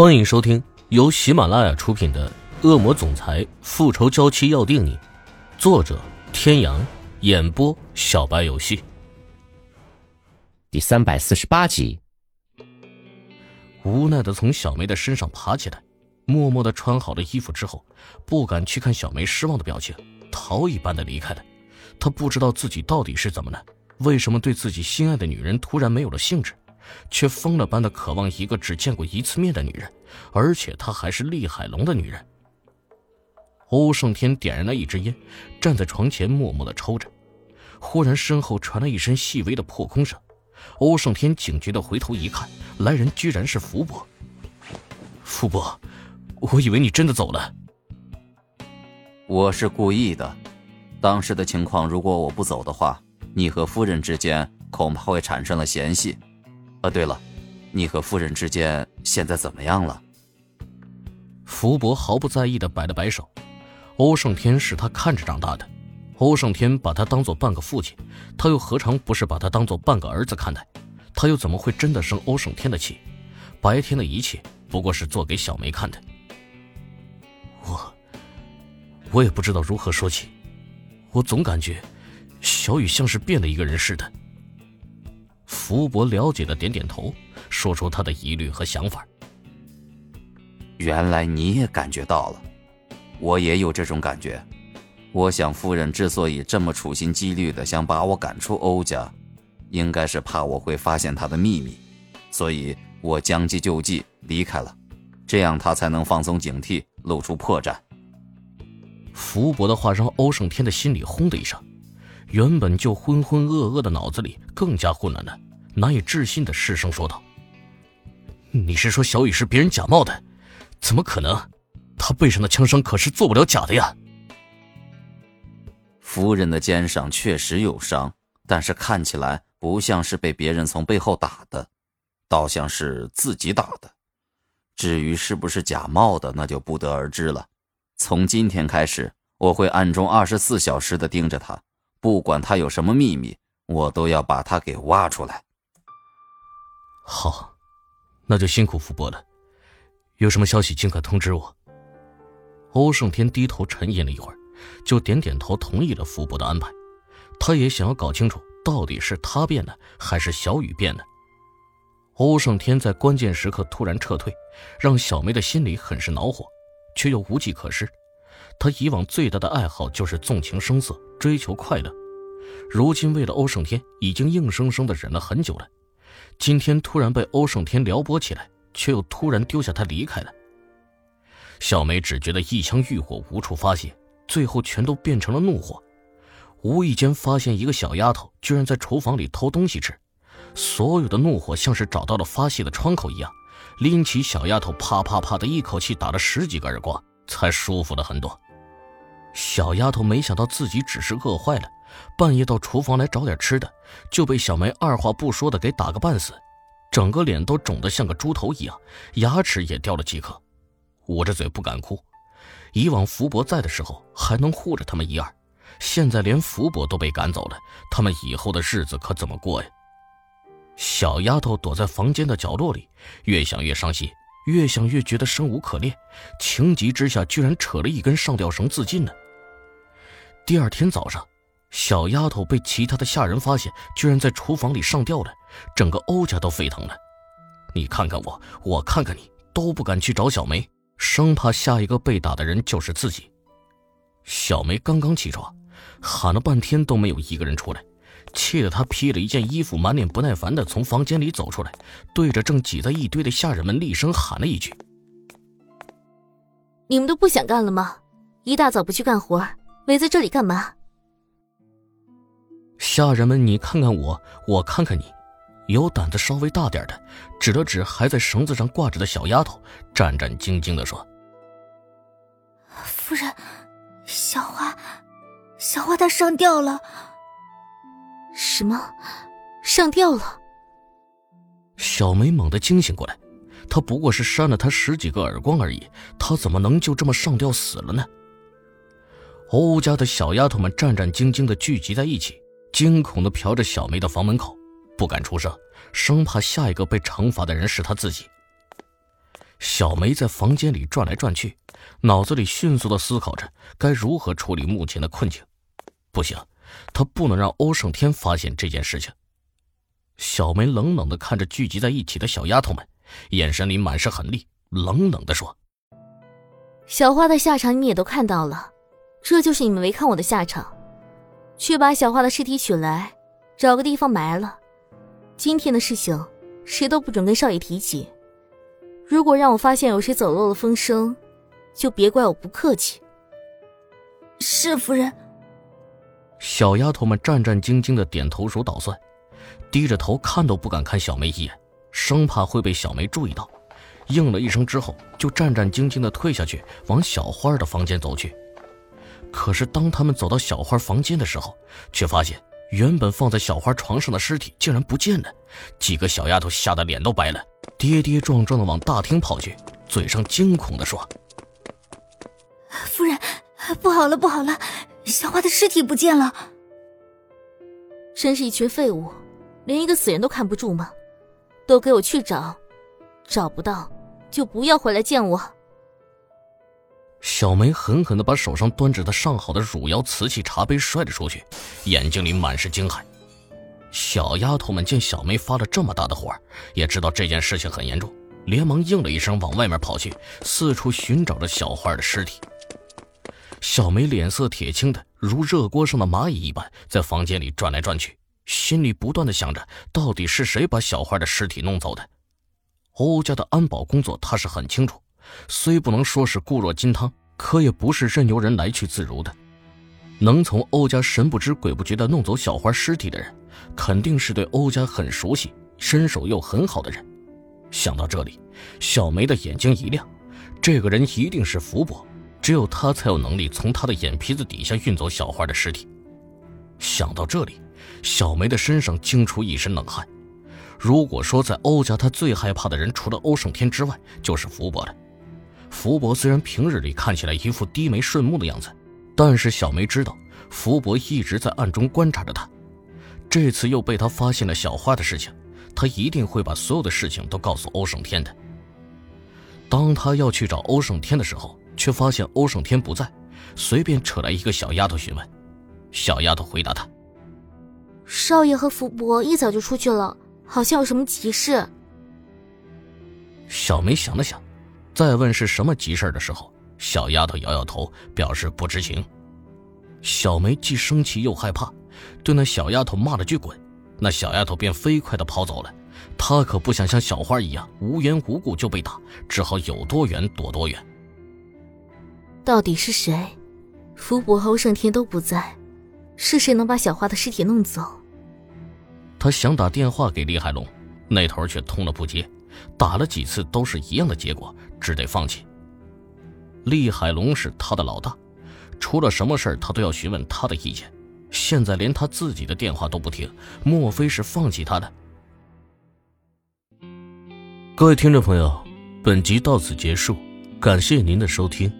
欢迎收听由喜马拉雅出品的《恶魔总裁复仇娇妻要定你》，作者：天阳，演播：小白游戏。第三百四十八集，无奈的从小梅的身上爬起来，默默的穿好了衣服之后，不敢去看小梅失望的表情，逃一般的离开了。他不知道自己到底是怎么了，为什么对自己心爱的女人突然没有了兴致？却疯了般的渴望一个只见过一次面的女人，而且她还是厉海龙的女人。欧胜天点燃了一支烟，站在床前默默的抽着。忽然，身后传来一声细微的破空声。欧胜天警觉的回头一看，来人居然是福伯。福伯，我以为你真的走了。我是故意的。当时的情况，如果我不走的话，你和夫人之间恐怕会产生了嫌隙。啊，对了，你和夫人之间现在怎么样了？福伯毫不在意的摆了摆手。欧胜天是他看着长大的，欧胜天把他当做半个父亲，他又何尝不是把他当做半个儿子看待？他又怎么会真的生欧胜天的气？白天的一切不过是做给小梅看的。我，我也不知道如何说起，我总感觉小雨像是变了一个人似的。福伯了解的点点头，说出他的疑虑和想法。原来你也感觉到了，我也有这种感觉。我想夫人之所以这么处心积虑的想把我赶出欧家，应该是怕我会发现她的秘密，所以我将计就计离开了，这样她才能放松警惕，露出破绽。福伯的话让欧胜天的心里轰的一声。原本就浑浑噩噩的脑子里更加混乱了，难以置信的失声说道：“你是说小雨是别人假冒的？怎么可能？他背上的枪伤可是做不了假的呀！”夫人的肩上确实有伤，但是看起来不像是被别人从背后打的，倒像是自己打的。至于是不是假冒的，那就不得而知了。从今天开始，我会暗中二十四小时的盯着他。不管他有什么秘密，我都要把他给挖出来。好，那就辛苦福伯了。有什么消息尽快通知我。欧胜天低头沉吟了一会儿，就点点头同意了福伯的安排。他也想要搞清楚，到底是他变了，还是小雨变了。欧胜天在关键时刻突然撤退，让小梅的心里很是恼火，却又无计可施。他以往最大的爱好就是纵情声色。追求快乐，如今为了欧胜天，已经硬生生的忍了很久了。今天突然被欧胜天撩拨起来，却又突然丢下他离开了。小梅只觉得一腔欲火无处发泄，最后全都变成了怒火。无意间发现一个小丫头居然在厨房里偷东西吃，所有的怒火像是找到了发泄的窗口一样，拎起小丫头，啪啪啪的一口气打了十几个耳光，才舒服了很多。小丫头没想到自己只是饿坏了，半夜到厨房来找点吃的，就被小梅二话不说的给打个半死，整个脸都肿得像个猪头一样，牙齿也掉了几颗，捂着嘴不敢哭。以往福伯在的时候还能护着他们一二，现在连福伯都被赶走了，他们以后的日子可怎么过呀？小丫头躲在房间的角落里，越想越伤心，越想越觉得生无可恋，情急之下居然扯了一根上吊绳自尽了。第二天早上，小丫头被其他的下人发现，居然在厨房里上吊了，整个欧家都沸腾了。你看看我，我看看你，都不敢去找小梅，生怕下一个被打的人就是自己。小梅刚刚起床，喊了半天都没有一个人出来，气得他披了一件衣服，满脸不耐烦的从房间里走出来，对着正挤在一堆的下人们厉声喊了一句：“你们都不想干了吗？一大早不去干活？”围在这里干嘛？下人们，你看看我，我看看你，有胆子稍微大点的，指了指还在绳子上挂着的小丫头，战战兢兢的说：“夫人，小花，小花她上吊了。”什么？上吊了？小梅猛地惊醒过来，她不过是扇了他十几个耳光而已，她怎么能就这么上吊死了呢？欧家的小丫头们战战兢兢地聚集在一起，惊恐地瞟着小梅的房门口，不敢出声，生怕下一个被惩罚的人是她自己。小梅在房间里转来转去，脑子里迅速的思考着该如何处理目前的困境。不行，她不能让欧胜天发现这件事情。小梅冷冷的看着聚集在一起的小丫头们，眼神里满是狠厉，冷冷的说：“小花的下场你们也都看到了，这就是你们违抗我的下场。去把小花的尸体取来，找个地方埋了。今天的事情，谁都不准跟少爷提起。”如果让我发现有谁走漏了风声，就别怪我不客气。是夫人。小丫头们战战兢兢的点头如捣蒜，低着头看都不敢看小梅一眼，生怕会被小梅注意到。应了一声之后，就战战兢兢的退下去，往小花的房间走去。可是当他们走到小花房间的时候，却发现原本放在小花床上的尸体竟然不见了。几个小丫头吓得脸都白了。跌跌撞撞的往大厅跑去，嘴上惊恐的说：“夫人，不好了，不好了，小花的尸体不见了！真是一群废物，连一个死人都看不住吗？都给我去找，找不到就不要回来见我！”小梅狠狠的把手上端着的上好的汝窑瓷器茶杯摔了出去，眼睛里满是惊骇。小丫头们见小梅发了这么大的火，也知道这件事情很严重，连忙应了一声，往外面跑去，四处寻找着小花的尸体。小梅脸色铁青的如热锅上的蚂蚁一般，在房间里转来转去，心里不断的想着，到底是谁把小花的尸体弄走的？欧家的安保工作她是很清楚，虽不能说是固若金汤，可也不是任由人来去自如的。能从欧家神不知鬼不觉的弄走小花尸体的人。肯定是对欧家很熟悉、身手又很好的人。想到这里，小梅的眼睛一亮，这个人一定是福伯，只有他才有能力从他的眼皮子底下运走小花的尸体。想到这里，小梅的身上惊出一身冷汗。如果说在欧家，他最害怕的人除了欧胜天之外，就是福伯了。福伯虽然平日里看起来一副低眉顺目的样子，但是小梅知道，福伯一直在暗中观察着他。这次又被他发现了小花的事情，他一定会把所有的事情都告诉欧胜天的。当他要去找欧胜天的时候，却发现欧胜天不在，随便扯来一个小丫头询问。小丫头回答他：“少爷和福伯一早就出去了，好像有什么急事。”小梅想了想，再问是什么急事的时候，小丫头摇摇头，表示不知情。小梅既生气又害怕。对那小丫头骂了句“滚”，那小丫头便飞快的跑走了。她可不想像小花一样无缘无故就被打，只好有多远躲多远。到底是谁？福伯和欧胜天都不在，是谁能把小花的尸体弄走？他想打电话给厉海龙，那头却通了不接，打了几次都是一样的结果，只得放弃。厉海龙是他的老大，出了什么事他都要询问他的意见。现在连他自己的电话都不听，莫非是放弃他的？各位听众朋友，本集到此结束，感谢您的收听。